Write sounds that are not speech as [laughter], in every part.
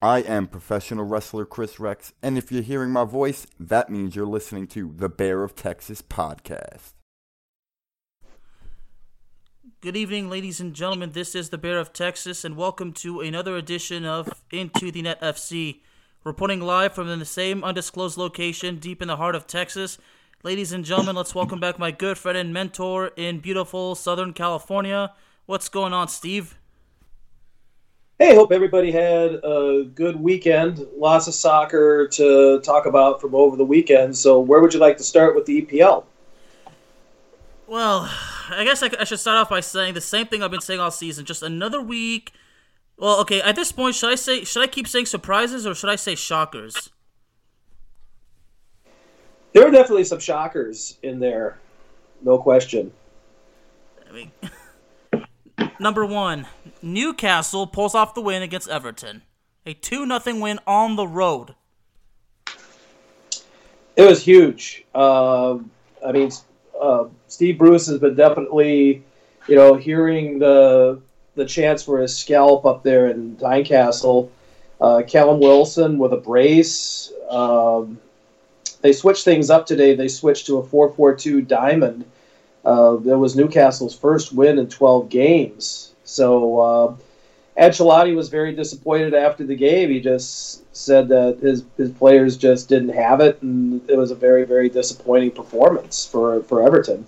I am professional wrestler Chris Rex, and if you're hearing my voice, that means you're listening to the Bear of Texas podcast. Good evening, ladies and gentlemen. This is the Bear of Texas, and welcome to another edition of Into the Net FC. Reporting live from the same undisclosed location deep in the heart of Texas. Ladies and gentlemen, let's welcome back my good friend and mentor in beautiful Southern California. What's going on, Steve? Hey, hope everybody had a good weekend. Lots of soccer to talk about from over the weekend. So, where would you like to start with the EPL? Well, I guess I, I should start off by saying the same thing I've been saying all season. Just another week. Well, okay. At this point, should I say should I keep saying surprises or should I say shockers? There are definitely some shockers in there, no question. I mean, [laughs] number one, Newcastle pulls off the win against Everton, a two nothing win on the road. It was huge. Uh, I mean, uh, Steve Bruce has been definitely, you know, hearing the the chance for his scalp up there in Tynecastle. Uh, Callum Wilson with a brace. Um, they switched things up today. They switched to a 4-4-2 diamond. Uh, that was Newcastle's first win in 12 games. So uh, Ancelotti was very disappointed after the game. He just said that his his players just didn't have it, and it was a very very disappointing performance for for Everton.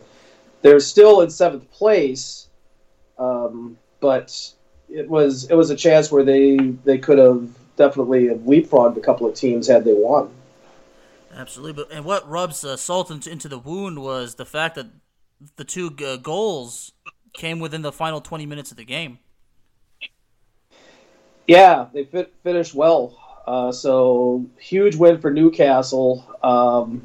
They're still in seventh place, um, but it was it was a chance where they they could have definitely have leapfrogged a couple of teams had they won. Absolutely, but and what rubs uh, salt into, the wound was the fact that the two uh, goals came within the final twenty minutes of the game. Yeah, they fit, finished well. Uh, so huge win for Newcastle. Um,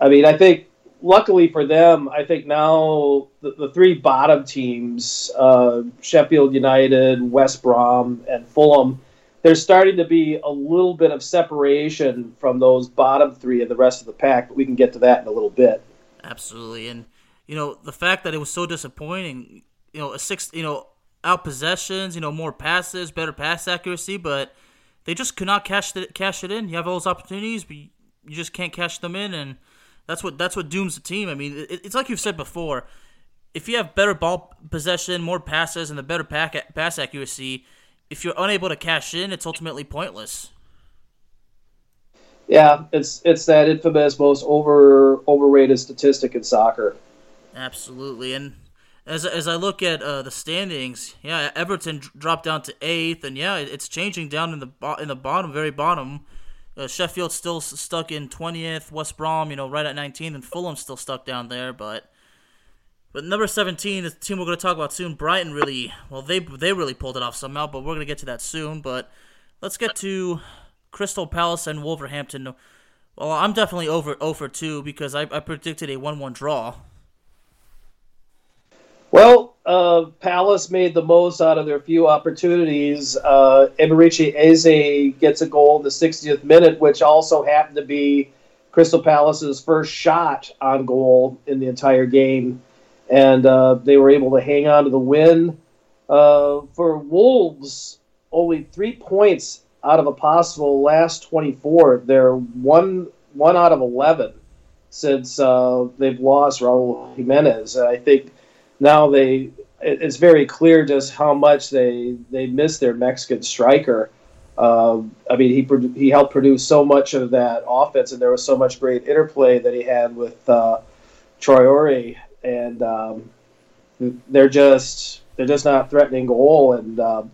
I mean, I think luckily for them, I think now the, the three bottom teams, uh, Sheffield United, West Brom, and Fulham, there's starting to be a little bit of separation from those bottom three and the rest of the pack, but we can get to that in a little bit. Absolutely, and you know the fact that it was so disappointing. You know, a six, you know, out possessions, you know, more passes, better pass accuracy, but they just could not cash it, cash it in. You have all those opportunities, but you just can't cash them in, and that's what that's what dooms the team. I mean, it, it's like you've said before. If you have better ball possession, more passes, and the better pack, pass accuracy, if you're unable to cash in, it's ultimately pointless. Yeah, it's it's that infamous most over overrated statistic in soccer. Absolutely, and as as I look at uh, the standings, yeah, Everton dropped down to eighth, and yeah, it's changing down in the bo- in the bottom, very bottom. Uh, Sheffield's still stuck in twentieth, West Brom, you know, right at nineteenth, and Fulham's still stuck down there. But but number seventeen, the team we're going to talk about soon, Brighton, really well, they they really pulled it off somehow. But we're going to get to that soon. But let's get to Crystal Palace and Wolverhampton. Well, I'm definitely over over two because I, I predicted a one-one draw. Well, uh, Palace made the most out of their few opportunities. Uh, Eberechi Eze gets a goal in the 60th minute, which also happened to be Crystal Palace's first shot on goal in the entire game. And uh, they were able to hang on to the win. Uh, for Wolves, only three points out of a possible last 24. They're one, one out of 11 since uh, they've lost Raul Jimenez. I think now they it's very clear just how much they they miss their Mexican striker. Uh, I mean, he he helped produce so much of that offense, and there was so much great interplay that he had with uh, Traore, and um, they're just they're just not threatening goal. And um,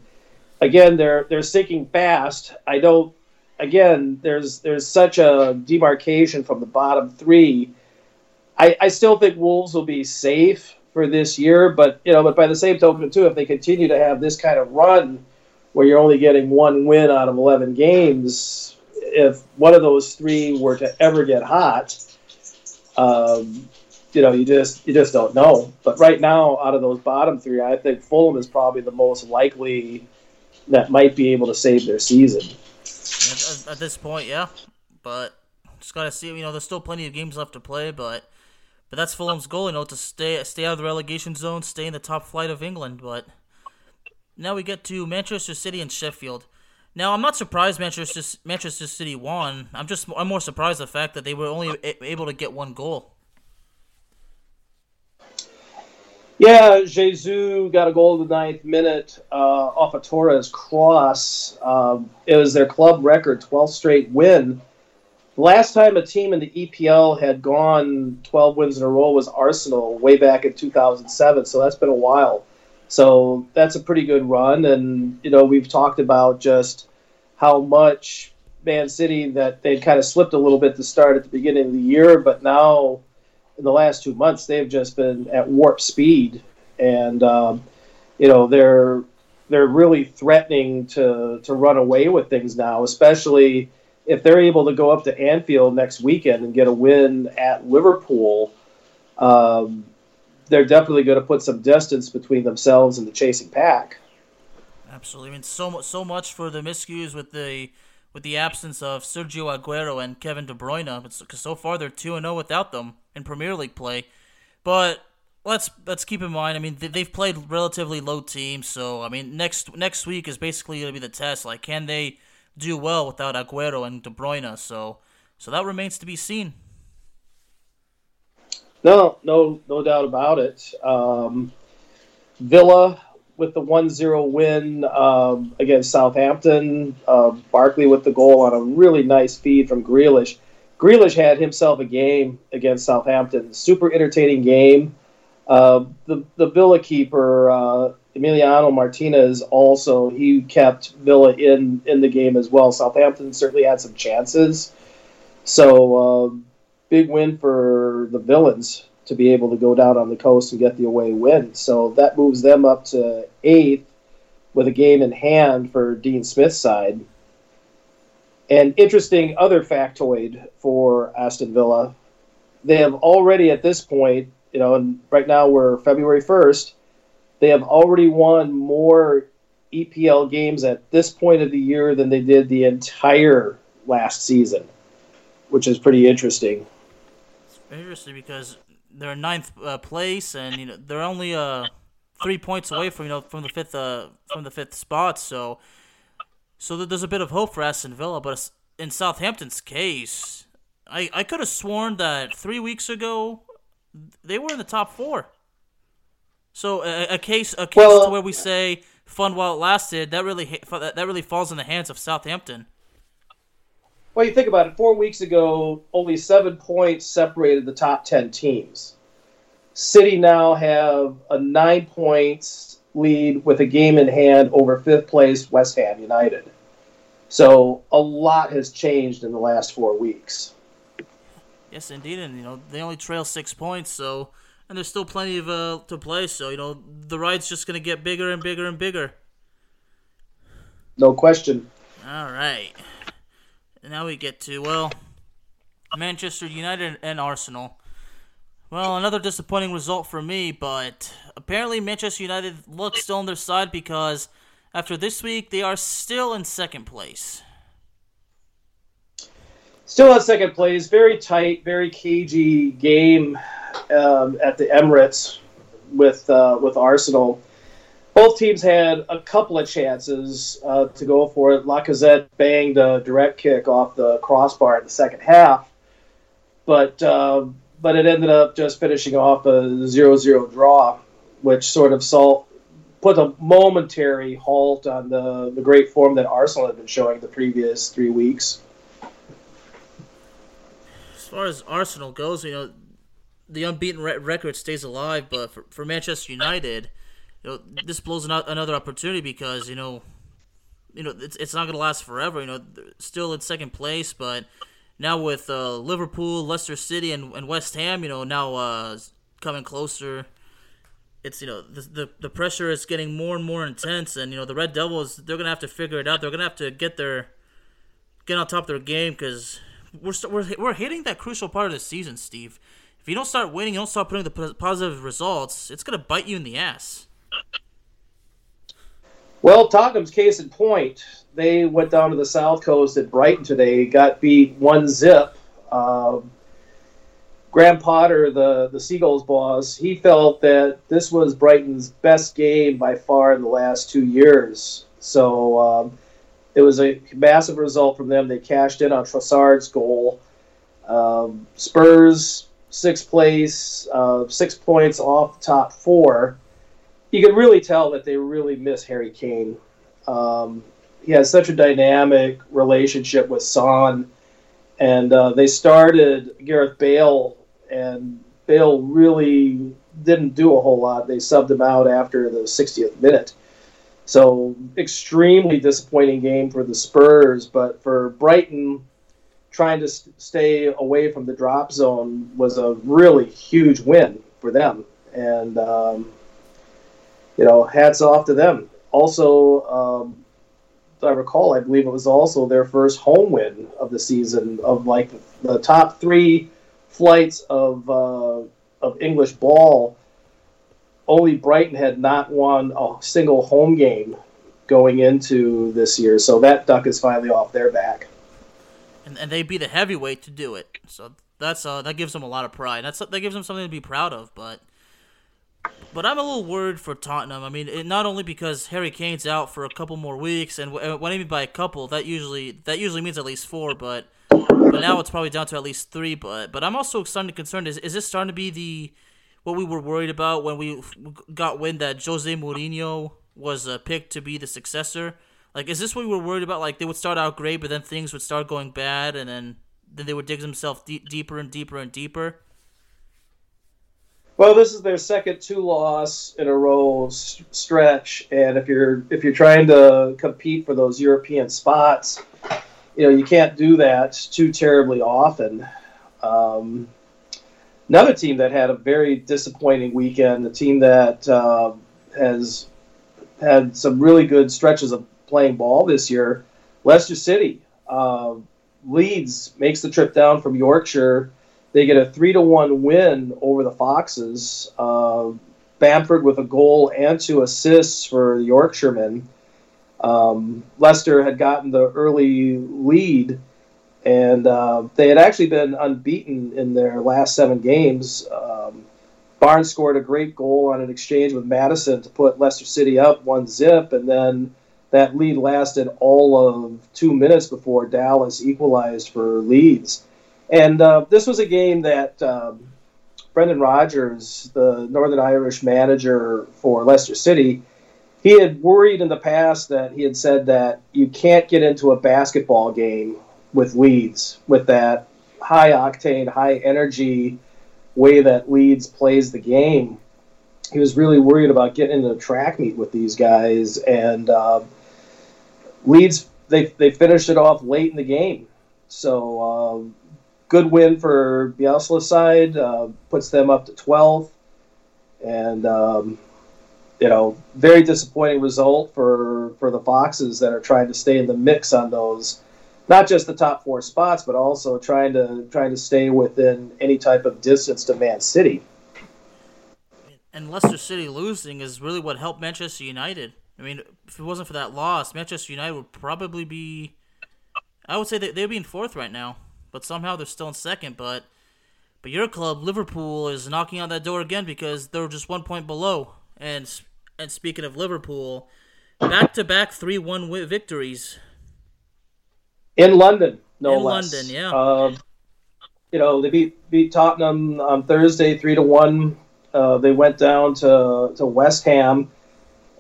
again, they're they're sinking fast. I don't. Again, there's there's such a demarcation from the bottom three. I, I still think Wolves will be safe for this year. But you know, but by the same token, too, if they continue to have this kind of run where you're only getting one win out of 11 games, if one of those three were to ever get hot, um, you know, you just you just don't know. But right now, out of those bottom three, I think Fulham is probably the most likely that might be able to save their season. At, at this point, yeah, but just gotta see. You know, there's still plenty of games left to play, but but that's Fulham's goal, you know, to stay stay out of the relegation zone, stay in the top flight of England. But now we get to Manchester City and Sheffield. Now I'm not surprised Manchester Manchester City won. I'm just I'm more surprised the fact that they were only able to get one goal. Yeah, Jesus got a goal in the ninth minute uh, off a Torres cross. Um, it was their club record, 12th straight win. Last time a team in the EPL had gone 12 wins in a row was Arsenal way back in 2007, so that's been a while. So that's a pretty good run. And, you know, we've talked about just how much Man City that they'd kind of slipped a little bit to start at the beginning of the year, but now in the last two months they've just been at warp speed, and um, you know they're they're really threatening to to run away with things now, especially if they're able to go up to Anfield next weekend and get a win at Liverpool. Um, they're definitely going to put some distance between themselves and the chasing pack. Absolutely. I mean, so much, so much for the miscues with the with the absence of Sergio Aguero and Kevin De Bruyne. Because so far they're two and zero oh without them in Premier League play. But let's let's keep in mind. I mean, they've played relatively low teams, so I mean, next next week is basically going to be the test. Like, can they do well without Aguero and De Bruyne? So, so that remains to be seen. No, no, no doubt about it. Um, Villa with the 1-0 win um, against Southampton. Uh, Barkley with the goal on a really nice feed from Grealish. Grealish had himself a game against Southampton. Super entertaining game. Uh, the the Villa keeper uh, Emiliano Martinez also he kept Villa in in the game as well. Southampton certainly had some chances. So uh, big win for the villains to be able to go down on the coast and get the away win. So that moves them up to eighth with a game in hand for Dean Smith's side. An interesting other factoid for Aston Villa. They have already at this point, you know, and right now we're February 1st, they have already won more EPL games at this point of the year than they did the entire last season, which is pretty interesting. It's interesting because they're in ninth uh, place, and you know they're only uh three points away from you know from the fifth uh from the fifth spot. So so there's a bit of hope for Aston Villa, but in Southampton's case, I I could have sworn that three weeks ago they were in the top four. So a, a case a case well, where we say fun while it lasted that really that really falls in the hands of Southampton. Well, you think about it. Four weeks ago, only seven points separated the top ten teams. City now have a nine points lead with a game in hand over fifth place West Ham United. So a lot has changed in the last four weeks. Yes, indeed, and you know they only trail six points, so and there's still plenty of uh, to play. So you know the ride's just gonna get bigger and bigger and bigger. No question. All right. Now we get to, well, Manchester United and Arsenal. Well, another disappointing result for me, but apparently Manchester United looks still on their side because after this week, they are still in second place. Still in second place. Very tight, very cagey game um, at the Emirates with uh, with Arsenal both teams had a couple of chances uh, to go for it. Lacazette banged a direct kick off the crossbar in the second half, but uh, but it ended up just finishing off a 0-0 draw, which sort of salt, put a momentary halt on the, the great form that Arsenal had been showing the previous three weeks. As far as Arsenal goes, you know, the unbeaten re- record stays alive, but for, for Manchester United – you know, this blows another opportunity because you know, you know, it's it's not gonna last forever. You know, still in second place, but now with uh, Liverpool, Leicester City, and, and West Ham, you know, now uh, coming closer, it's you know the, the the pressure is getting more and more intense, and you know the Red Devils they're gonna have to figure it out. They're gonna have to get their get on top of their game because we're we're we're hitting that crucial part of the season, Steve. If you don't start winning, you don't start putting the positive results, it's gonna bite you in the ass. Well, Tottenham's case in point. They went down to the South Coast at Brighton today, got beat one zip. Um, Graham Potter, the, the Seagulls boss, he felt that this was Brighton's best game by far in the last two years. So um, it was a massive result from them. They cashed in on Trossard's goal. Um, Spurs, sixth place, uh, six points off top four. You could really tell that they really miss Harry Kane. Um, he has such a dynamic relationship with Son. And uh, they started Gareth Bale and Bale really didn't do a whole lot. They subbed him out after the 60th minute. So extremely disappointing game for the Spurs, but for Brighton, trying to stay away from the drop zone was a really huge win for them, and um, you know, hats off to them. Also, um, I recall, I believe it was also their first home win of the season of like the top three flights of uh, of English ball, only Brighton had not won a single home game going into this year. So that duck is finally off their back. And, and they beat a heavyweight to do it. So that's uh, that gives them a lot of pride. That's that gives them something to be proud of. But but I'm a little worried for Tottenham. I mean, it, not only because Harry Kane's out for a couple more weeks, and what I mean by a couple, that usually that usually means at least four. But but now it's probably down to at least three. But but I'm also starting to concerned. Is is this starting to be the what we were worried about when we got wind that Jose Mourinho was uh, picked to be the successor? Like, is this what we were worried about? Like they would start out great, but then things would start going bad, and then then they would dig themselves deep, deeper and deeper and deeper. Well, this is their second two loss in a row stretch, and if you're if you're trying to compete for those European spots, you know you can't do that too terribly often. Um, another team that had a very disappointing weekend, a team that uh, has had some really good stretches of playing ball this year, Leicester City. Uh, Leeds makes the trip down from Yorkshire they get a three to one win over the Foxes. Uh, Bamford with a goal and two assists for the Yorkshiremen. Um, Leicester had gotten the early lead, and uh, they had actually been unbeaten in their last seven games. Um, Barnes scored a great goal on an exchange with Maddison to put Leicester City up one zip, and then that lead lasted all of two minutes before Dallas equalized for Leeds. And uh, this was a game that um, Brendan Rodgers, the Northern Irish manager for Leicester City, he had worried in the past that he had said that you can't get into a basketball game with Leeds with that high octane, high energy way that Leeds plays the game. He was really worried about getting into a track meet with these guys, and uh, Leeds they they finished it off late in the game. So um, good win for Bielsa's side, uh, puts them up to 12th. And, um, you know, very disappointing result for, for the Foxes that are trying to stay in the mix on those, not just the top four spots, but also trying to trying to stay within any type of distance to Man City. And Leicester City losing is really what helped Manchester United. I mean, if it wasn't for that loss, Manchester United would probably be. I would say that they'd be in fourth right now but somehow they're still in second. But but your club, Liverpool, is knocking on that door again because they're just one point below. And and speaking of Liverpool, back to back three one victories in London. No in less. London, yeah. Uh, you know they beat beat Tottenham on Thursday three to one. Uh, they went down to to West Ham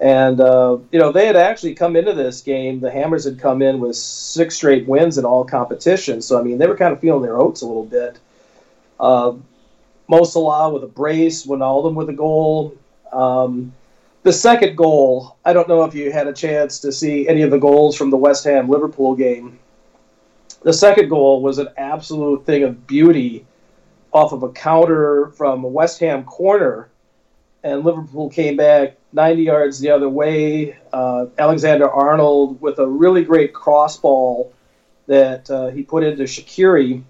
and, uh, you know, they had actually come into this game, the Hammers had come in with six straight wins in all competitions. So, I mean, they were kind of feeling their oats a little bit. Uh, with a brace, Wijnaldum with a goal. Um, the second goal, I don't know if you had a chance to see any of the goals from the West Ham Liverpool game. The second goal was an absolute thing of beauty off of a counter from a West Ham corner and Liverpool came back 90 yards the other way. Uh, Alexander Arnold with a really great crossball that uh, he put into Shaqiri,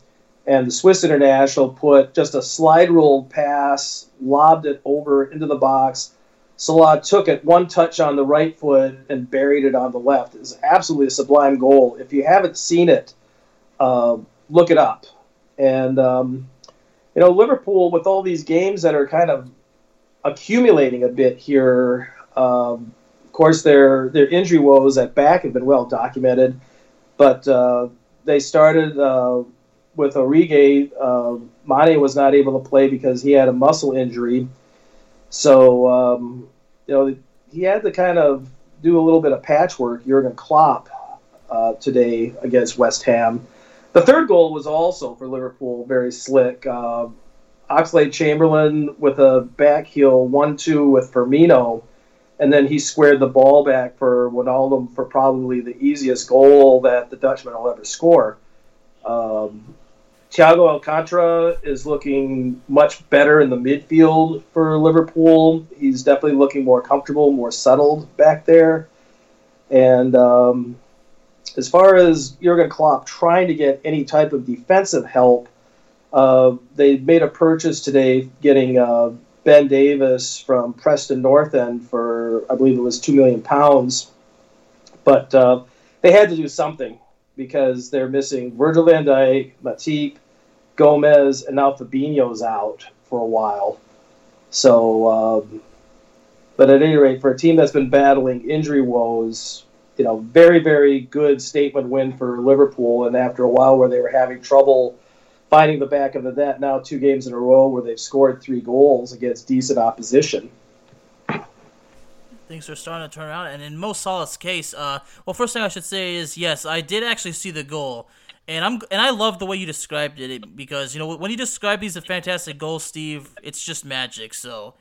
and the Swiss international put just a slide rule pass, lobbed it over into the box. Salah took it one touch on the right foot and buried it on the left. It was absolutely a sublime goal. If you haven't seen it, uh, look it up. And um, you know, Liverpool with all these games that are kind of accumulating a bit here. Um, of course, their their injury woes at back have been well documented, but uh, they started uh, with Origi. Uh, Mane was not able to play because he had a muscle injury, so um, you know he had to kind of do a little bit of patchwork. Jurgen Klopp uh, today against West Ham. The third goal was also for Liverpool very slick. Uh, Oxlade Chamberlain with a back heel one two with Firmino, and then he squared the ball back for Wijnaldum for probably the easiest goal that the Dutchman will ever score. Um, Thiago Alcantara is looking much better in the midfield for Liverpool. He's definitely looking more comfortable, more settled back there. And um, as far as Jurgen Klopp trying to get any type of defensive help, uh, they made a purchase today, getting uh, Ben Davies from Preston North End for I believe it was two million pounds, but uh, they had to do something because they're missing Virgil Van Dijk, Matip, Gomez, and now Fabinho's out for a while. So, um, but at any rate, for a team that's been battling injury woes, you know, very very good statement win for Liverpool, and after a while where they were having trouble finding the back of the net now two games in a row where they've scored three goals against decent opposition. Things are starting to turn around, and in Mo Salah's case, uh, well, first thing I should say is yes, I did actually see the goal, and I'm and I love the way you described it because you know when you describe these a fantastic goals, Steve, it's just magic. So,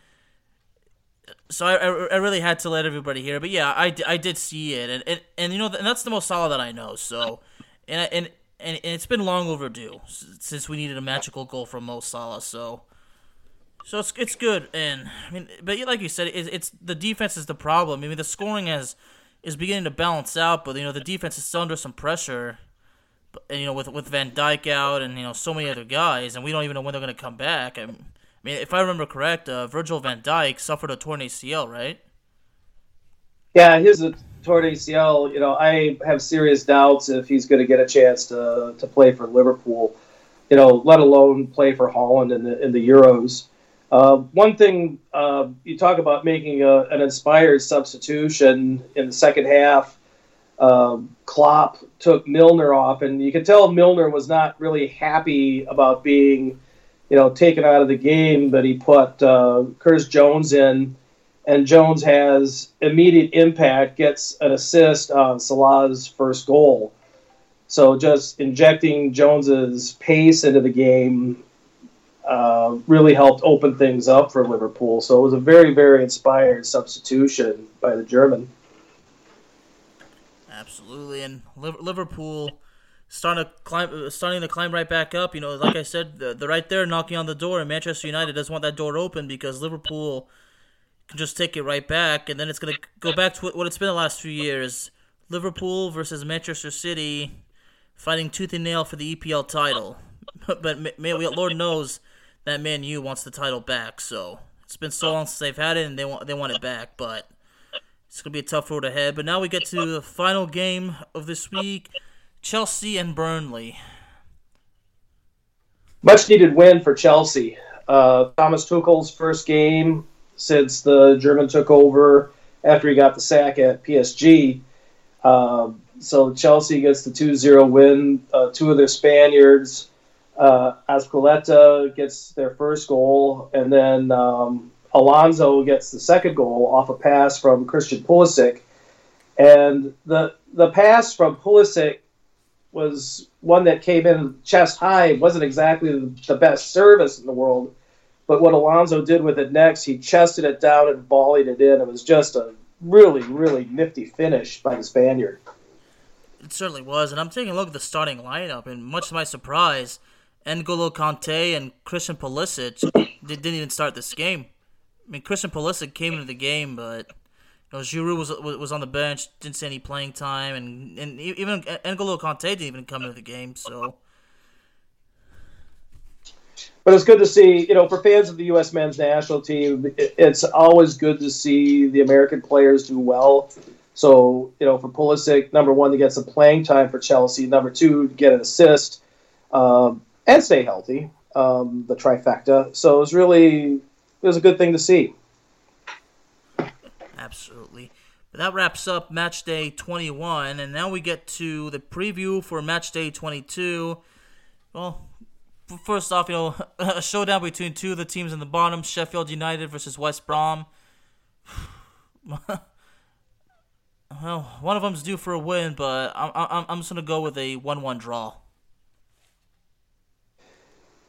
so I, I, I really had to let everybody hear, but yeah, I, I did see it, and and, and you know and that's the Mo Salah that I know. So, and and and, it's been long overdue since we needed a magical goal from Mo Salah. So, so it's it's good. And I mean, but like you said, it's, it's the defense is the problem. I mean, the scoring has is beginning to balance out, but you know the defense is still under some pressure. But, and, you know, with with Van Dijk out and you know so many other guys, and we don't even know when they're going to come back. I mean, if I remember correct, uh, Virgil Van Dijk suffered a torn ACL, right? Yeah, he's a torn ACL, you know, I have serious doubts if he's going to get a chance to, to play for Liverpool, you know, let alone play for Holland in the in the Euros. Uh, one thing uh, you talk about making a, an inspired substitution in the second half. Uh, Klopp took Milner off, and you could tell Milner was not really happy about being, you know, taken out of the game. But he put uh, Curtis Jones in and Jones has immediate impact, gets an assist on Salah's first goal. So just injecting Jones's pace into the game uh, really helped open things up for Liverpool. So it was a very, very inspired substitution by the German. Absolutely, and Liverpool starting to climb, starting to climb right back up. You know, like I said, they're right there knocking on the door, and Manchester United doesn't want that door open because Liverpool can just take it right back, and then it's going to go back to what it's been the last few years: Liverpool versus Manchester City, fighting tooth and nail for the EPL title. [laughs] but man, Lord knows that Man U wants the title back. So it's been so long since they've had it, and they want they want it back. But it's going to be a tough road ahead. But now we get to the final game of this week: Chelsea and Burnley. Much needed win for Chelsea. Uh, Thomas Tuchel's first game since the German took over after he got the sack at PSG. Um, so Chelsea gets the 2-0 win. Uh, two of their Spaniards, uh, gets their first goal, and then um, Alonso gets the second goal off a pass from Christian Pulisic. And the the pass from Pulisic was one that came in chest high. It wasn't exactly the best service in the world, but what Alonso did with it next, he chested it down and volleyed it in. It was just a really, really nifty finish by the Spaniard. It certainly was, and I'm taking a look at the starting lineup, and much to my surprise, N'Golo Kante and Christian Pulisic didn't even start this game. I mean, Christian Pulisic came into the game, but you know, Giroud was was on the bench, didn't see any playing time, and and even N'Golo Kanté didn't even come into the game. So, but it's good to see. You know, for fans of the U.S. men's national team, it's always good to see the American players do well. So, you know, for Pulisic, number one, to get some playing time for Chelsea. Number two, to get an assist um, and stay healthy. Um, the trifecta. So it was really it was a good thing to see. Absolutely. But that wraps up match day 21, and now we get to the preview for match day 22. Well, first off, you know, [laughs] a showdown between two of the teams in the bottom, Sheffield United versus West Brom. [sighs] well, one of them's due for a win, but I'm, I'm, I'm just going to go with a 1 1 draw.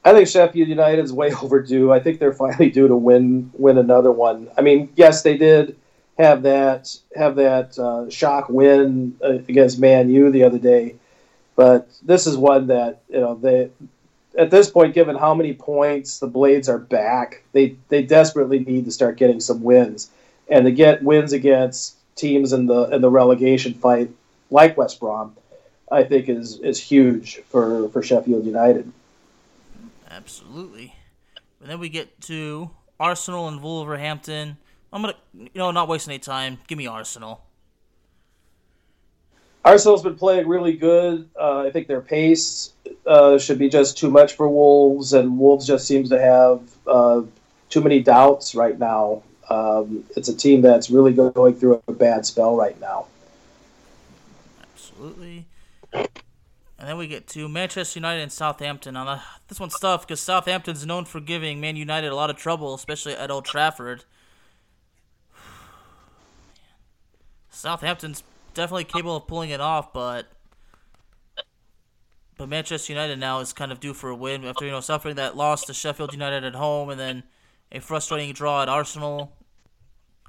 I think Sheffield United is way [laughs] overdue. I think they're finally due to win win another one. I mean, yes, they did have that have that uh, shock win uh, against Man U the other day, but this is one that you know they at this point, given how many points the Blades are back, they they desperately need to start getting some wins, and to get wins against teams in the in the relegation fight like West Brom, I think is is huge for for Sheffield United. Absolutely, and then we get to Arsenal and Wolverhampton. I'm gonna, you know, not wasting any time. Give me Arsenal. Arsenal's been playing really good. Uh, I think their pace uh, should be just too much for Wolves, and Wolves just seems to have uh, too many doubts right now. Um, it's a team that's really going through a bad spell right now. Absolutely. And then we get to Manchester United and Southampton. Now, this one's tough because Southampton's known for giving Man United a lot of trouble, especially at Old Trafford. [sighs] Southampton's definitely capable of pulling it off, but but Manchester United now is kind of due for a win after you know suffering that loss to Sheffield United at home and then a frustrating draw at Arsenal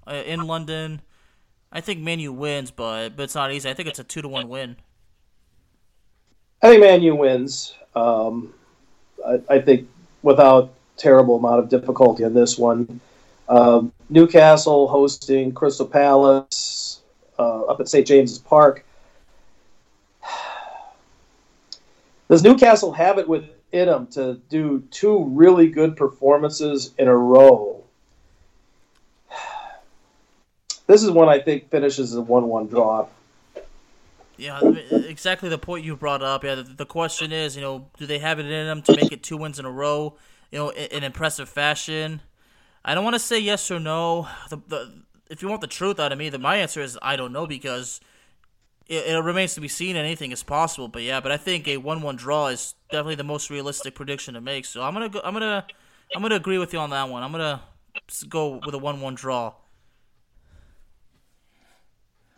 uh, in London. I think Manu wins, but but it's not easy. I think it's a two to one win. I think Manu wins. Um, I, I, think without terrible amount of difficulty on this one. Um, Newcastle hosting Crystal Palace uh, up at St. James's Park. [sighs] Does Newcastle have it within them to do two really good performances in a row? [sighs] This is one I think finishes a one-one draw. Yeah, exactly the point you brought up. Yeah, the, the, question is, you know, do they have it in them to make it two wins in a row, you know, in, in impressive fashion? I don't want to say yes or no. The, the if you want the truth out of me, then my answer is I don't know because it, it remains to be seen. Anything is possible, but yeah, but I think a one-one draw is definitely the most realistic prediction to make. So I'm gonna go, I'm gonna I'm gonna agree with you on that one. I'm gonna go with a one-one draw.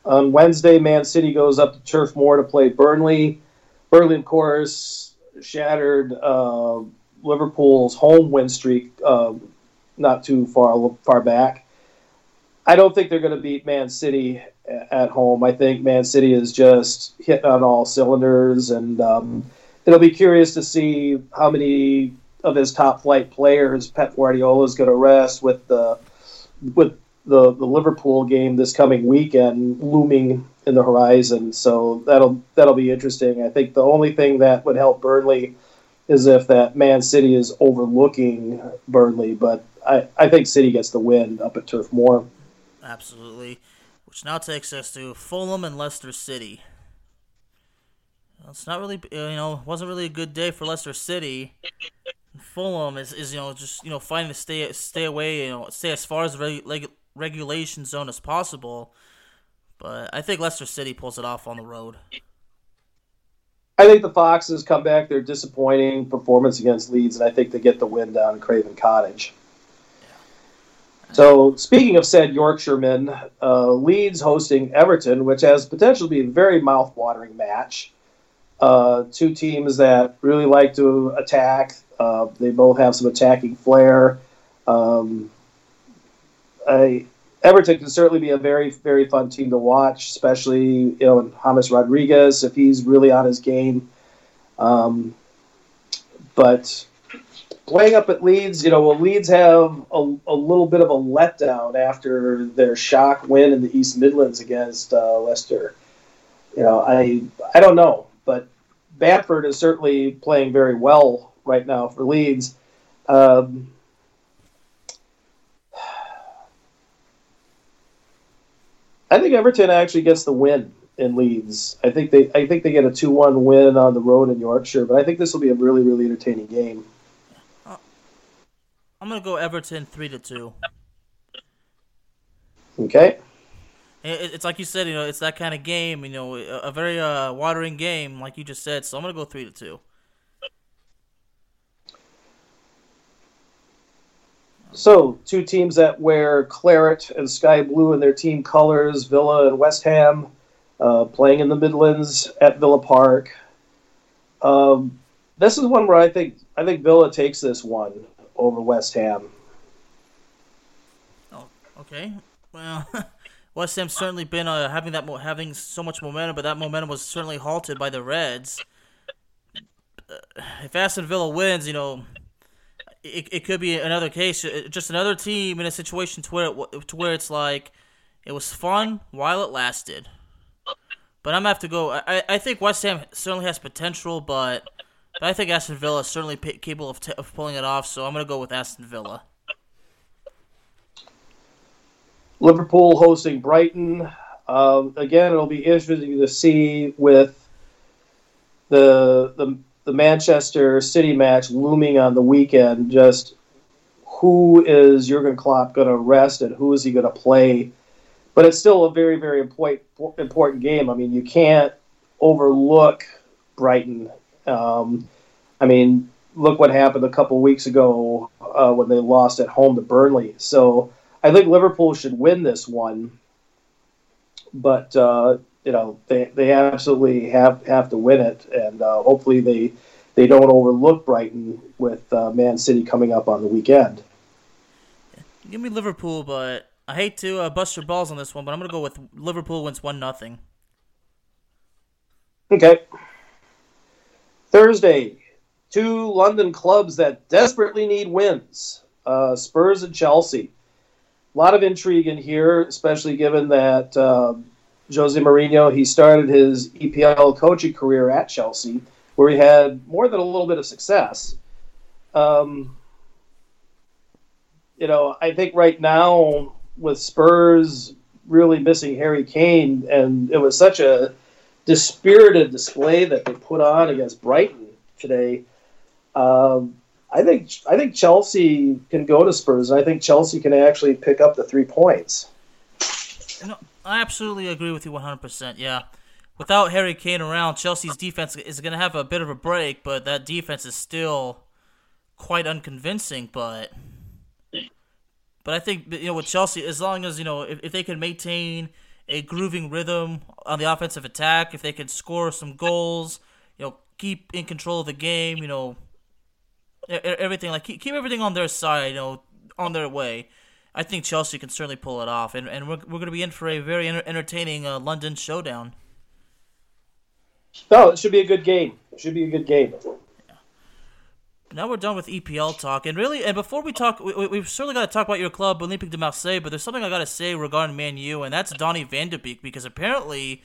On Wednesday, Man City goes up to Turf Moor to play Burnley. Burnley, of course, shattered uh, Liverpool's home win streak uh, not too far far back. I don't think they're going to beat Man City at home. I think Man City is just hitting on all cylinders, and um, it'll be curious to see how many of his top flight players Pep Guardiola is going to rest with the with the, the Liverpool game this coming weekend looming in the horizon. So that'll that'll be interesting. I think the only thing that would help Burnley is if that Man City is overlooking Burnley, but I, I think City gets the win up at Turf Moor. Absolutely. Which now takes us to Fulham and Leicester City. It's not really, uh, you know, wasn't really a good day for Leicester City. Fulham is, is you know just you know fighting to stay stay away, you know, stay as far as the reg, regulation zone as possible. But I think Leicester City pulls it off on the road. I think the Foxes come back. Their disappointing performance against Leeds, and I think they get the win down in Craven Cottage. So, speaking of said Yorkshiremen, uh, Leeds hosting Everton, which has potential to be a very mouth-watering match. Uh, two teams that really like to attack. Uh, they both have some attacking flair. Um, I, Everton can certainly be a very, very fun team to watch, especially you know James Rodriguez if he's really on his game. Um, but playing up at Leeds, you know, will Leeds have a, a little bit of a letdown after their shock win in the East Midlands against uh, Leicester? You know, I I don't know, but Bamford is certainly playing very well right now for Leeds. Um, I think Everton actually gets the win in Leeds. I think they I think they get a two one win on the road in Yorkshire, but I think this will be a really really entertaining game. I'm gonna go Everton three to two. Okay. It's like you said, you know, it's that kind of game, you know, a very uh, watering game, like you just said. So I'm gonna go three to two. So, two teams that wear claret and sky blue in their team colors, Villa and West Ham, uh, playing in the Midlands at Villa Park. Um, this is one where I think I think Villa takes this one over West Ham. Oh, okay. Well, [laughs] West Ham's certainly been uh, having that mo- having so much momentum, but that momentum was certainly halted by the Reds. Uh, if Aston Villa wins, you know, it, it could be another case, uh, just another team in a situation to where it, to where it's like it was fun while it lasted. But I'm gonna have to go. I, I think West Ham certainly has potential, but, but I think Aston Villa is certainly capable of, t- of pulling it off. So I'm gonna go with Aston Villa. Liverpool hosting Brighton. Um, again, it'll be interesting to see with the the the Manchester City match looming on the weekend, just who is Jurgen Klopp going to rest and who is he going to play? But it's still a very, very important important game. I mean, you can't overlook Brighton. Um, I mean, look what happened a couple weeks ago uh, when they lost at home to Burnley. So I think Liverpool should win this one, but uh, you know they, they absolutely have have to win it, and uh, hopefully they they don't overlook Brighton with uh, Man City coming up on the weekend. Give me Liverpool, but I hate to uh, bust your balls on this one, but I'm gonna go with Liverpool wins one nothing. Okay. Thursday, two London clubs that desperately need wins: uh, Spurs and Chelsea. A lot of intrigue in here, especially given that. Uh, Jose Mourinho, he started his EPL coaching career at Chelsea, where he had more than a little bit of success. Um, you know, I think right now with Spurs really missing Harry Kane, and it was such a dispirited display that they put on against Brighton today. Um, I think I think Chelsea can go to Spurs, and I think Chelsea can actually pick up the three points. I absolutely agree with you 100%. Yeah. Without Harry Kane around, Chelsea's defense is going to have a bit of a break, but that defense is still quite unconvincing. But but I think you know with Chelsea, as long as you know if, if they can maintain a grooving rhythm on the offensive attack, if they can score some goals, you know, keep in control of the game, you know, everything like keep, keep everything on their side, you know, on their way. I think Chelsea can certainly pull it off, and and we're we're going to be in for a very enter- entertaining uh, London showdown. No, it should be a good game. It should be a good game. Now we're done with EPL talk, and really, and before we talk, we, we've certainly got to talk about your club, Olympique de Marseille. But there's something I got to say regarding Man U, and that's Donny Van de Beek, because apparently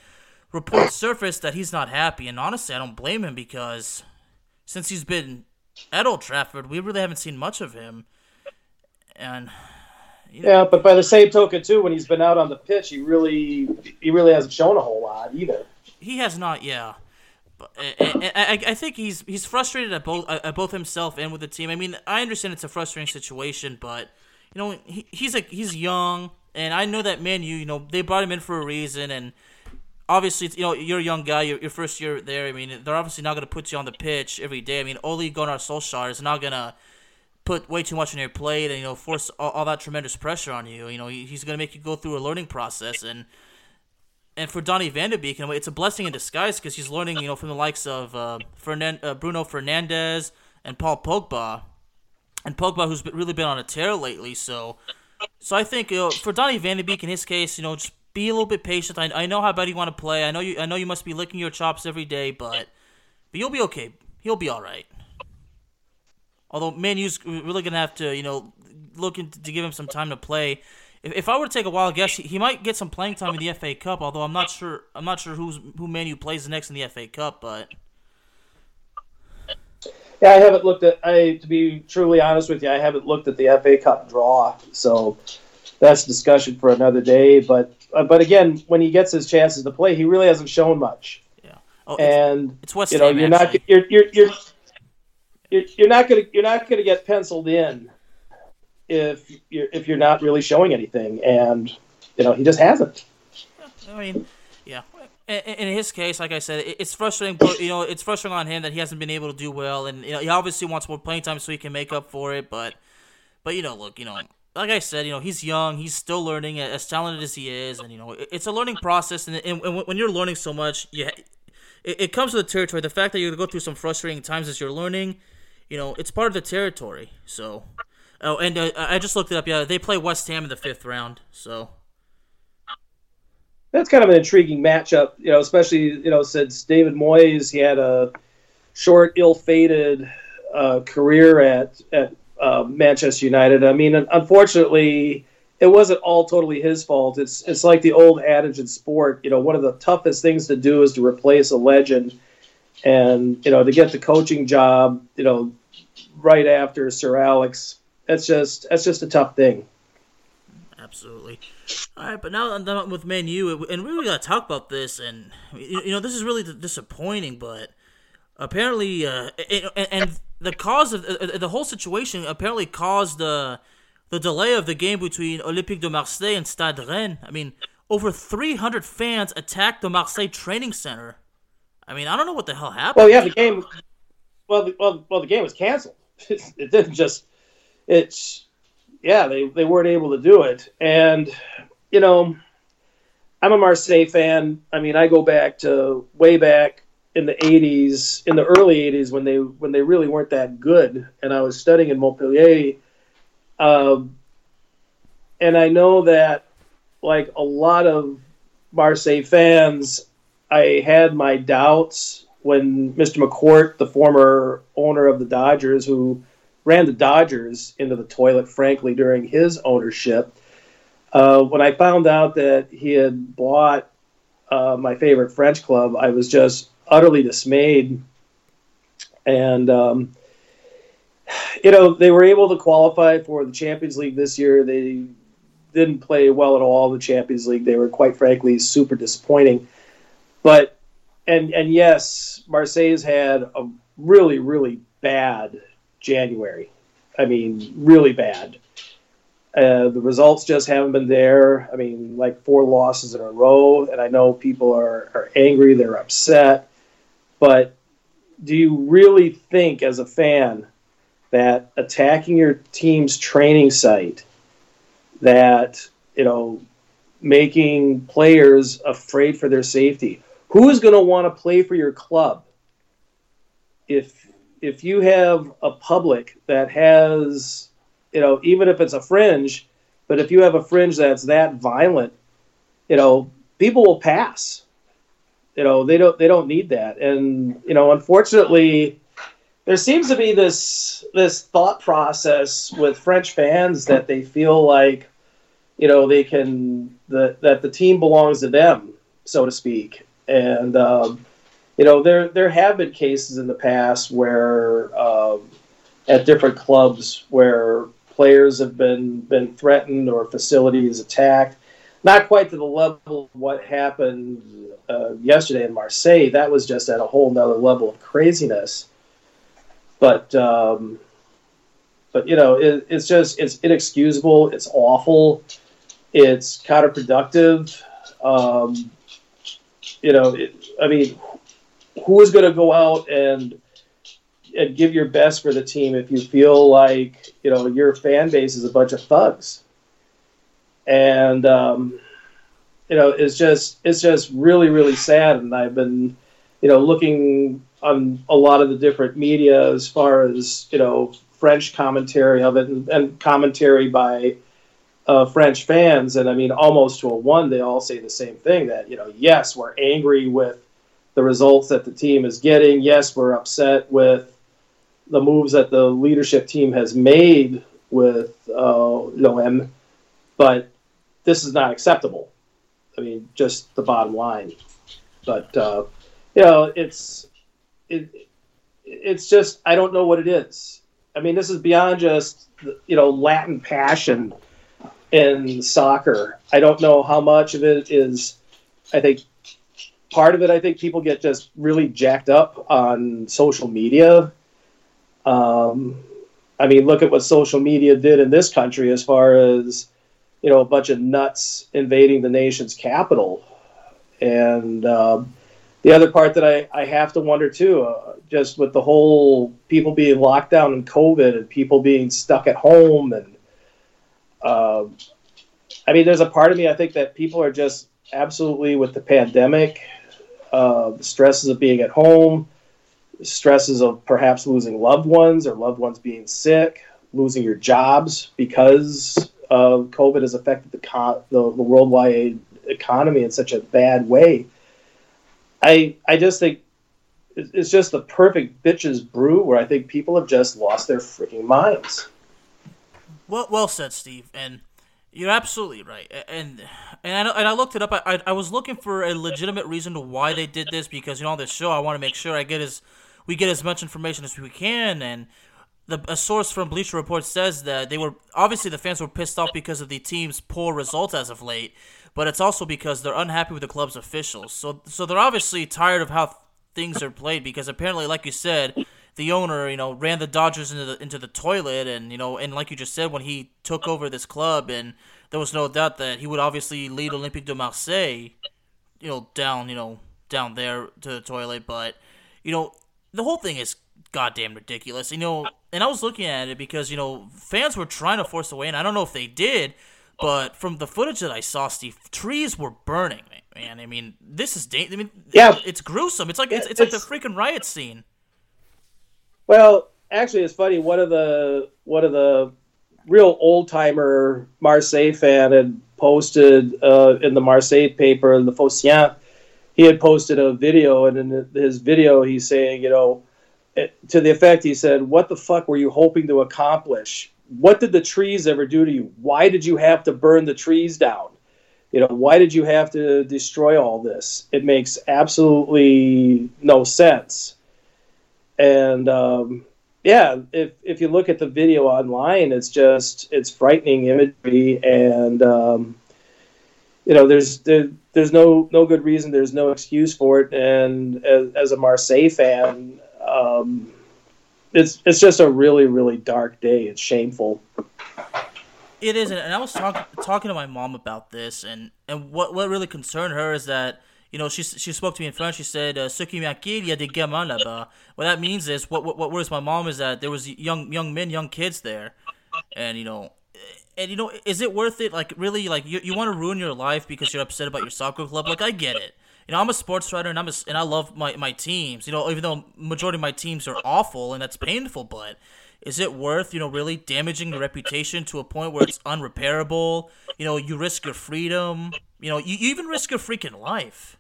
reports surfaced that he's not happy, and honestly, I don't blame him because since he's been at Old Trafford, we really haven't seen much of him, and yeah, but by the same token, too, when he's been out on the pitch, he really he really hasn't shown a whole lot either. He has not, yeah. I, I, I think he's he's frustrated at both at both himself and with the team. I mean, I understand it's a frustrating situation, but you know he, he's like he's young, and I know that Man U, you know, they brought him in for a reason, and obviously, you know, you're a young guy, your, your first year there. I mean, they're obviously not going to put you on the pitch every day. I mean, Ole Gunnar Solskjaer is not going to put way too much on your plate and you know force all, all that tremendous pressure on you. You know he's going to make you go through a learning process and and for Donny Van de Beek, in a way, it's a blessing in disguise because he's learning you know from the likes of uh, uh, Bruno Fernandes and Paul Pogba, and Pogba who's really been on a tear lately. So so I think you know, for Donny Van de Beek in his case, you know just be a little bit patient. I, I know how bad you want to play. I know you I know you must be licking your chops every day, but but you'll be okay. He'll be all right. Although Manu's really gonna have to, you know, look into, to give him some time to play. If, if I were to take a wild guess, he, he might get some playing time in the FA Cup. Although I'm not sure, I'm not sure who's who Manu plays next in the FA Cup. But yeah, I haven't looked at. I to be truly honest with you, I haven't looked at the FA Cup draw. So that's discussion for another day. But uh, but again, when he gets his chances to play, he really hasn't shown much. yeah, oh, and it's, it's West you know Ham, you're actually. not you're you're you're you're, you're not gonna you're not gonna get penciled in if you're if you're not really showing anything, and you know he just hasn't. I mean, yeah. In, his case, like I said, it's frustrating. But you know, it's frustrating on him that he hasn't been able to do well, and you know, he obviously wants more playing time so he can make up for it. But, but you know, look, you know, like I said, you know, he's young, he's still learning, as talented as he is, and you know, it's a learning process. And, and, and when you're learning so much, yeah, it, it comes with the territory. The fact that you're gonna go through some frustrating times as you're learning, you know, it's part of the territory. So, oh, and uh, I just looked it up. Yeah, they play West Ham in the fifth round. So. That's kind of an intriguing matchup, you know, especially you know since David Moyes he had a short, ill-fated uh, career at at uh, Manchester United. I mean, unfortunately, it wasn't all totally his fault. It's it's like the old adage in sport. You know, one of the toughest things to do is to replace a legend, and you know, to get the coaching job, you know, right after Sir Alex. That's just that's just a tough thing. Absolutely. All right, but now I'm with Man U, and we really got to talk about this. And you know, this is really disappointing, but apparently, uh, and, and the cause of uh, the whole situation apparently caused the the delay of the game between Olympique de Marseille and Stade Rennes. I mean, over 300 fans attacked the Marseille training center. I mean, I don't know what the hell happened. Well, yeah, the game. Well, the, well, well, the game was canceled. [laughs] It didn't just. It's yeah, they they weren't able to do it, and you know, I'm a Marseille fan. I mean, I go back to way back in the '80s, in the early '80s when they when they really weren't that good, and I was studying in Montpellier. Um, and I know that, like a lot of Marseille fans, I had my doubts when Mr. McCourt, the former owner of the Dodgers, who ran the Dodgers into the toilet, frankly, during his ownership. Uh, when I found out that he had bought uh, my favorite French club, I was just utterly dismayed. And, um, you know, they were able to qualify for the Champions League this year. They didn't play well at all in the Champions League. They were, quite frankly, super disappointing. But, and, and yes, Marseille's had a really, really bad January. I mean, really bad. Uh, the results just haven't been there. I mean, like four losses in a row, and I know people are, are angry, they're upset. But do you really think, as a fan, that attacking your team's training site, that, you know, making players afraid for their safety, who is going to want to play for your club if if you have a public that has, you know, even if it's a fringe, but if you have a fringe that's that violent, you know, people will pass. You know, they don't they don't need that. And, you know, unfortunately, there seems to be this this thought process with French fans that they feel like, you know, they can the, that the team belongs to them, so to speak. And um, you know there there have been cases in the past where um, at different clubs where players have been been threatened or facilities attacked not quite to the level of what happened uh, yesterday in marseille. That was just at a whole nother level of craziness. But um, but you know it, it's just it's inexcusable. It's awful. It's counterproductive. Um, you know it, i mean who is going to go out and and give your best for the team if you feel like you know your fan base is a bunch of thugs. And um, you know it's just it's just really really sad. And i've been you know looking on a lot of the different media as far as you know french commentary of it and, and commentary by uh, french fans. And i mean almost to a one they all say the same thing that you know yes we're angry with the results that the team is getting. Yes, we're upset with the moves that the leadership team has made with uh, L'OM, but this is not acceptable. I mean, just the bottom line. But uh, you know, it's it, it's just I don't know what it is. I mean, this is beyond just you know Latin passion in soccer. I don't know how much of it is. I think part of it. I think people get just really jacked up on social media. Um, I mean, look at what social media did in this country as far as you know a bunch of nuts invading the nation's capital, and um, the other part that I, I have to wonder too, uh, just with the whole people being locked down in COVID and people being stuck at home, and uh, I mean, there's a part of me I think that people are just absolutely with the pandemic, uh, stresses of being at home, stresses of perhaps losing loved ones or loved ones being sick, losing your jobs because COVID has affected the, the, the worldwide economy in such a bad way. I I just think it's just the perfect bitches brew where I think people have just lost their freaking minds. Well, well said, Steve, and you're absolutely right. And and I, and I looked it up. I, I was looking for a legitimate reason to why they did this because you know on this show I want to make sure I get as we get as much information as we can and the a source from Bleacher Report says that they were obviously the fans were pissed off because of the team's poor results as of late, but it's also because they're unhappy with the club's officials. So so they're obviously tired of how things are played because apparently, like you said, the owner you know ran the Dodgers into the into the toilet, and you know and like you just said, when he took over this club, and there was no doubt that he would obviously lead Olympique de Marseille, you know, down you know down there to the toilet, but you know the whole thing is goddamn ridiculous. You know, and I was looking at it because you know fans were trying to force away, and I don't know if they did, but from the footage that I saw, Steve, trees were burning. Man, I mean, this is da- I mean, yeah, it's gruesome. It's like it's, it's, it's like the freaking riot scene. Well, actually, it's funny. One of the one of the real old timer Marseille fan had posted uh, in the Marseille paper, the Phocéen, he had posted a video, and in his video, he's saying, you know, to the effect, he said, "What the fuck were you hoping to accomplish? What did the trees ever do to you? Why did you have to burn the trees down? You know, why did you have to destroy all this? It makes absolutely no sense." And um, yeah, if if you look at the video online, it's just it's frightening imagery, and um, you know, there's there, there's no no good reason, there's no excuse for it. And as, as a Marseille fan, um, it's it's just a really really dark day. It's shameful. It is, and I was talking talking to my mom about this, and, and what what really concerned her is that you know she she spoke to me in French. She said, uh, "Ce qui il y a des gamins là-bas." What that means is, what what what worries my mom is that there was young young men, young kids there, and you know and you know, is it worth it? Like, really, like you, you want to ruin your life because you're upset about your soccer club? Like, I get it. You know, I'm a sports writer and I'm a, and I love my, my teams. You know, even though majority of my teams are awful and that's painful, but is it worth you know really damaging your reputation to a point where it's unrepairable? You know, you risk your freedom. You know, you, you even risk your freaking life.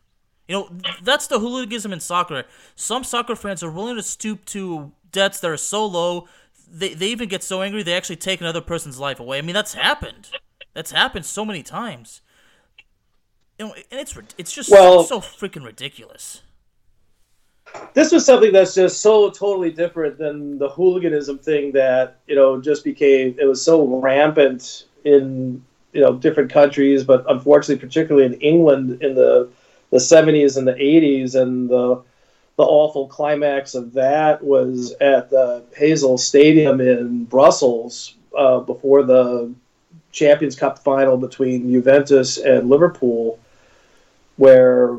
You know, that's the hooliganism in soccer. Some soccer fans are willing to stoop to debts that are so low they, they even get so angry they actually take another person's life away. I mean, that's happened. That's happened so many times. You know, and it's it's just well, so, so freaking ridiculous. This was something that's just so totally different than the hooliganism thing that you know just became. It was so rampant in you know different countries, but unfortunately, particularly in England in the the 70s and the 80s, and the the awful climax of that was at the Heysel Stadium in Brussels uh, before the Champions Cup final between Juventus and Liverpool, where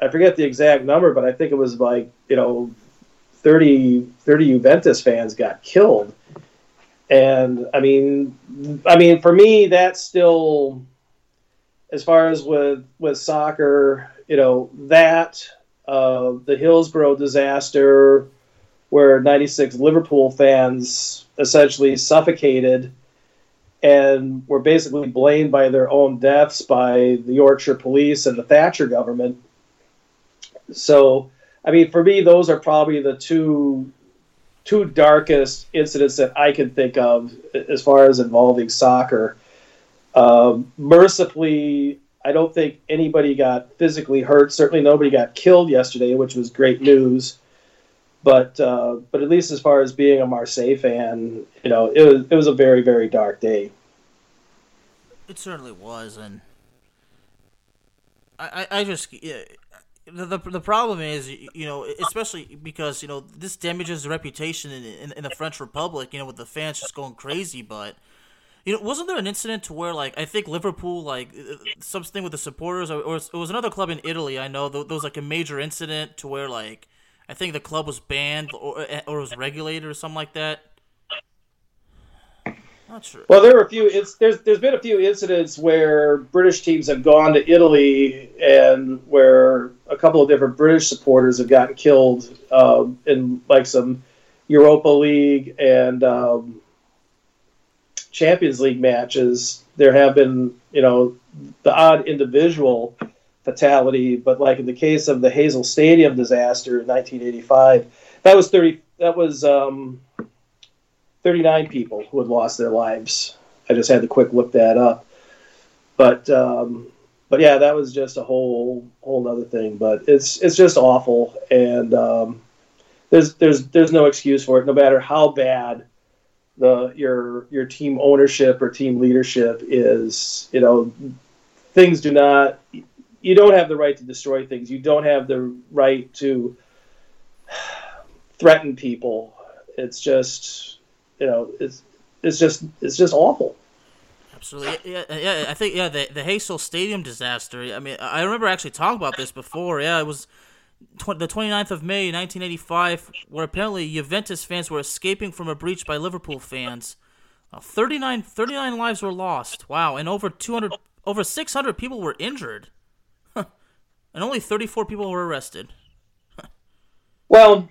I forget the exact number, but I think it was like, you know, 30, 30 Juventus fans got killed. And I mean, I mean, for me, that's still, as far as with, with soccer, you know, that uh, the Hillsborough disaster, where 96 Liverpool fans essentially suffocated and were basically blamed by their own deaths by the Yorkshire police and the Thatcher government. So, I mean, for me, those are probably the two two darkest incidents that I can think of as far as involving soccer. Um, mercifully, I don't think anybody got physically hurt. Certainly, nobody got killed yesterday, which was great news. But uh, but at least as far as being a Marseille fan, you know, it was it was a very very dark day. It certainly was, and I I, I just. The, the, the problem is, you know, especially because, you know, this damages the reputation in, in, in the French Republic, you know, with the fans just going crazy. But, you know, wasn't there an incident to where, like, I think Liverpool, like, uh, something with the supporters, or, or it was another club in Italy, I know, there was, like, a major incident to where, like, I think the club was banned or, or was regulated or something like that. Not sure. Well, there were a few. It's there's there's been a few incidents where British teams have gone to Italy and where a couple of different British supporters have gotten killed um, in like some Europa League and um, Champions League matches. There have been you know the odd individual fatality, but like in the case of the Heysel Stadium disaster in 1985, that was 30. That was um, 39 people who had lost their lives. I just had to quick look that up. But um, but yeah, that was just a whole whole other thing. But it's it's just awful, and um, there's there's there's no excuse for it. No matter how bad the your your team ownership or team leadership is, you know, things do not. You don't have the right to destroy things. You don't have the right to [sighs] threaten people. It's just you know, it's it's just it's just awful. Absolutely, yeah, yeah. I think yeah, the the Heysel Stadium disaster. I mean, I remember actually talking about this before. Yeah, it was tw- the 29th of May, 1985, where apparently Juventus fans were escaping from a breach by Liverpool fans. Uh, 39, 39 lives were lost. Wow, and over 200, over 600 people were injured, and only 34 people were arrested. well,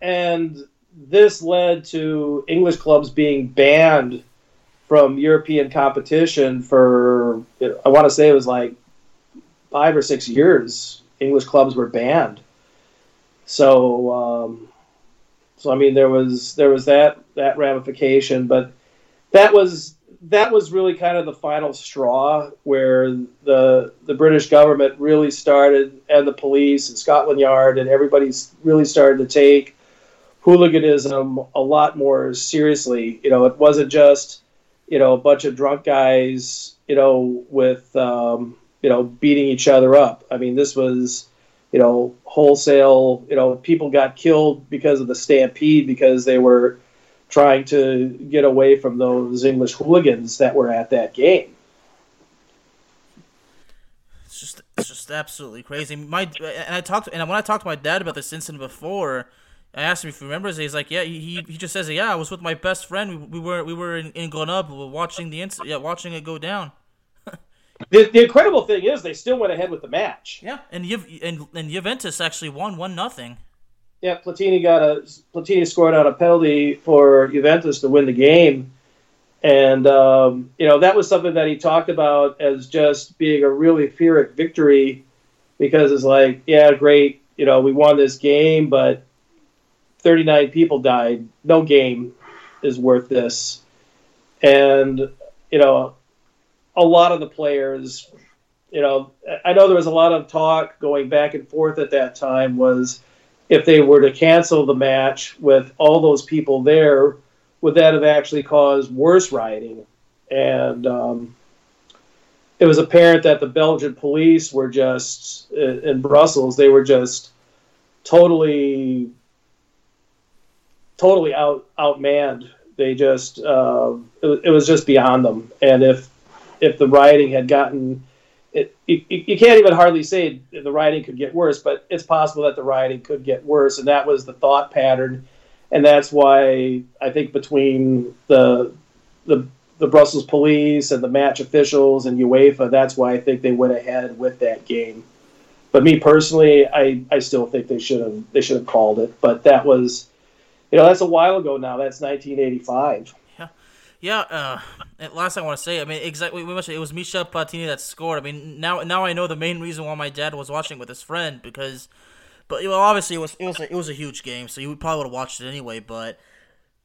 and this led to English clubs being banned from European competition for I want to say it was like five or six years. English clubs were banned. So, um, so I mean, there was there was that that ramification, but that was that was really kind of the final straw where the the British government really started, and the police and Scotland Yard and everybody's really started to take hooliganism a lot more seriously. You know, it wasn't just you know a bunch of drunk guys, you know, with um, you know beating each other up. I mean, this was you know wholesale. You know, people got killed because of the stampede because they were trying to get away from those English hooligans that were at that game. It's just just absolutely crazy. My and I talked and when I talked to my dad about this incident before I asked him if he remembers. It. He's like, yeah. He, he just says, yeah. I was with my best friend. We, we were we were in, in Grenoble watching the inc- yeah watching it go down. [laughs] the, the incredible thing is they still went ahead with the match. Yeah, and Ju- and, and Juventus actually won one nothing. Yeah, Platini got a Platini scored on a penalty for Juventus to win the game, and um, you know that was something that he talked about as just being a really pyrrhic victory, because it's like, yeah, great, you know, we won this game, but 39 people died. No game is worth this. And, you know, a lot of the players, you know, I know there was a lot of talk going back and forth at that time was if they were to cancel the match with all those people there, would that have actually caused worse rioting? And um, it was apparent that the Belgian police were just in Brussels. They were just totally totally out outmanned. They just uh, it, it, was just beyond them. And if if the rioting had gotten it, you, you can't even hardly say the rioting could get worse, but it's possible that the rioting could get worse, and that was the thought pattern, and that's why I think between the the the Brussels police and the match officials and UEFA, that's why I think they went ahead with that game. But me personally, I, I still think they should have they should have called it. But that was you know, that's a while ago now. That's 1985. Yeah, yeah. Uh, last thing I want to say, I mean, exactly. We mentioned it was Michel Platini that scored. I mean, now now I know the main reason why my dad was watching with his friend because, but you know, obviously it was it was a, it was a huge game, so you probably would have watched it anyway. But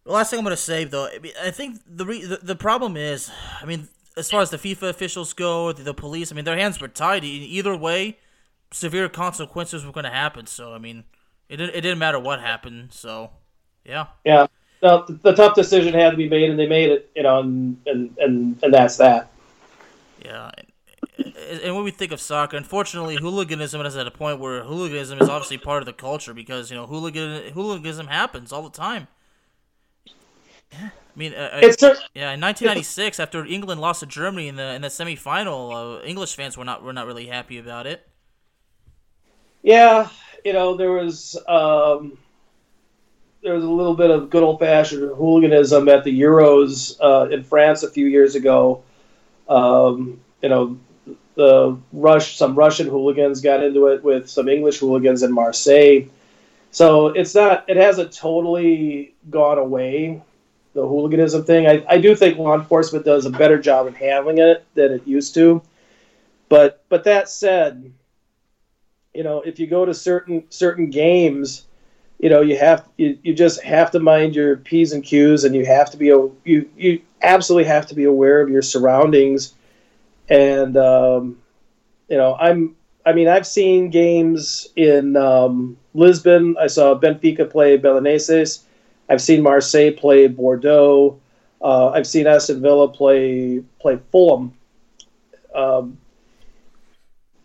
The last thing I'm gonna say though, I, think the, re- the the problem is, I mean, as far as the FIFA officials go, the, the police, I mean, their hands were tied. Either way, severe consequences were gonna happen. So I mean, it it didn't matter what happened. So, yeah. Yeah. No, the, the tough decision had to be made, and they made it. You know, and and and, and that's that. Yeah. And when we think of soccer, unfortunately, hooliganism is at a point where hooliganism is obviously part of the culture because you know hooligan hooliganism happens all the time. Yeah. I mean, uh, it's a, yeah. In 1996, after England lost to Germany in the in the semifinal, uh, English fans were not were not really happy about it. Yeah, you know there was um, there was a little bit of good old fashioned hooliganism at the Euros uh, in France a few years ago. Um, you know, the rush some Russian hooligans got into it with some English hooligans in Marseille. So it's not it hasn't totally gone away the hooliganism thing. I, I do think law enforcement does a better job of handling it than it used to. But but that said, you know, if you go to certain certain games, you know, you have you, you just have to mind your p's and q's, and you have to be you you absolutely have to be aware of your surroundings. And um, you know, I'm I mean, I've seen games in um, Lisbon. I saw Benfica play Belenenses I've seen Marseille play Bordeaux. Uh, I've seen Aston Villa play play Fulham. Um,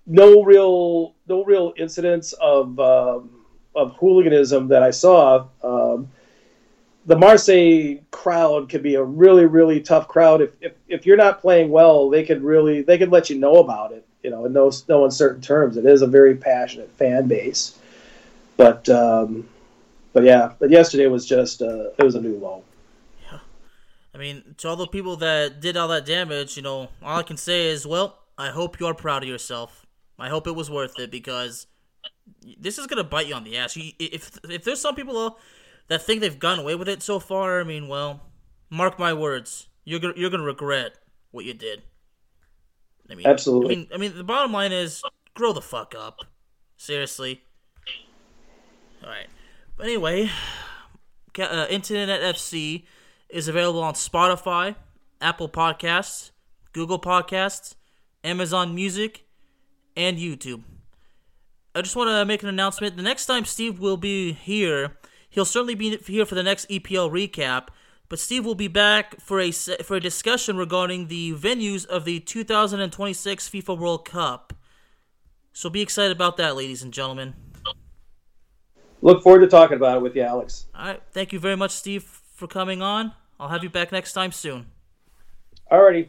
no real no real incidents of um, of hooliganism that I saw. Um, the Marseille crowd can be a really really tough crowd. If, if if you're not playing well, they could really they could let you know about it. You know, in no no uncertain terms. It is a very passionate fan base, but um, but yeah, but yesterday was just uh, it was a new low. Yeah, I mean, to all the people that did all that damage, you know, all I can say is, well, I hope you are proud of yourself. I hope it was worth it because this is gonna bite you on the ass. If if there's some people that think they've gotten away with it so far, I mean, well, mark my words, you're gonna you're gonna regret what you did. I mean, absolutely. I mean, I mean, the bottom line is, grow the fuck up. Seriously. All right. But anyway, [sighs] uh, Internet FC is available on Spotify, Apple Podcasts, Google Podcasts, Amazon Music, and YouTube. I just want to make an announcement. The next time Steve will be here, he'll certainly be here for the next EPL recap. But Steve will be back for a for a discussion regarding the venues of the 2026 FIFA World Cup. So be excited about that, ladies and gentlemen look forward to talking about it with you, Alex. All right. Thank you very much, Steve, for coming on. I'll have you back next time soon. Alrighty.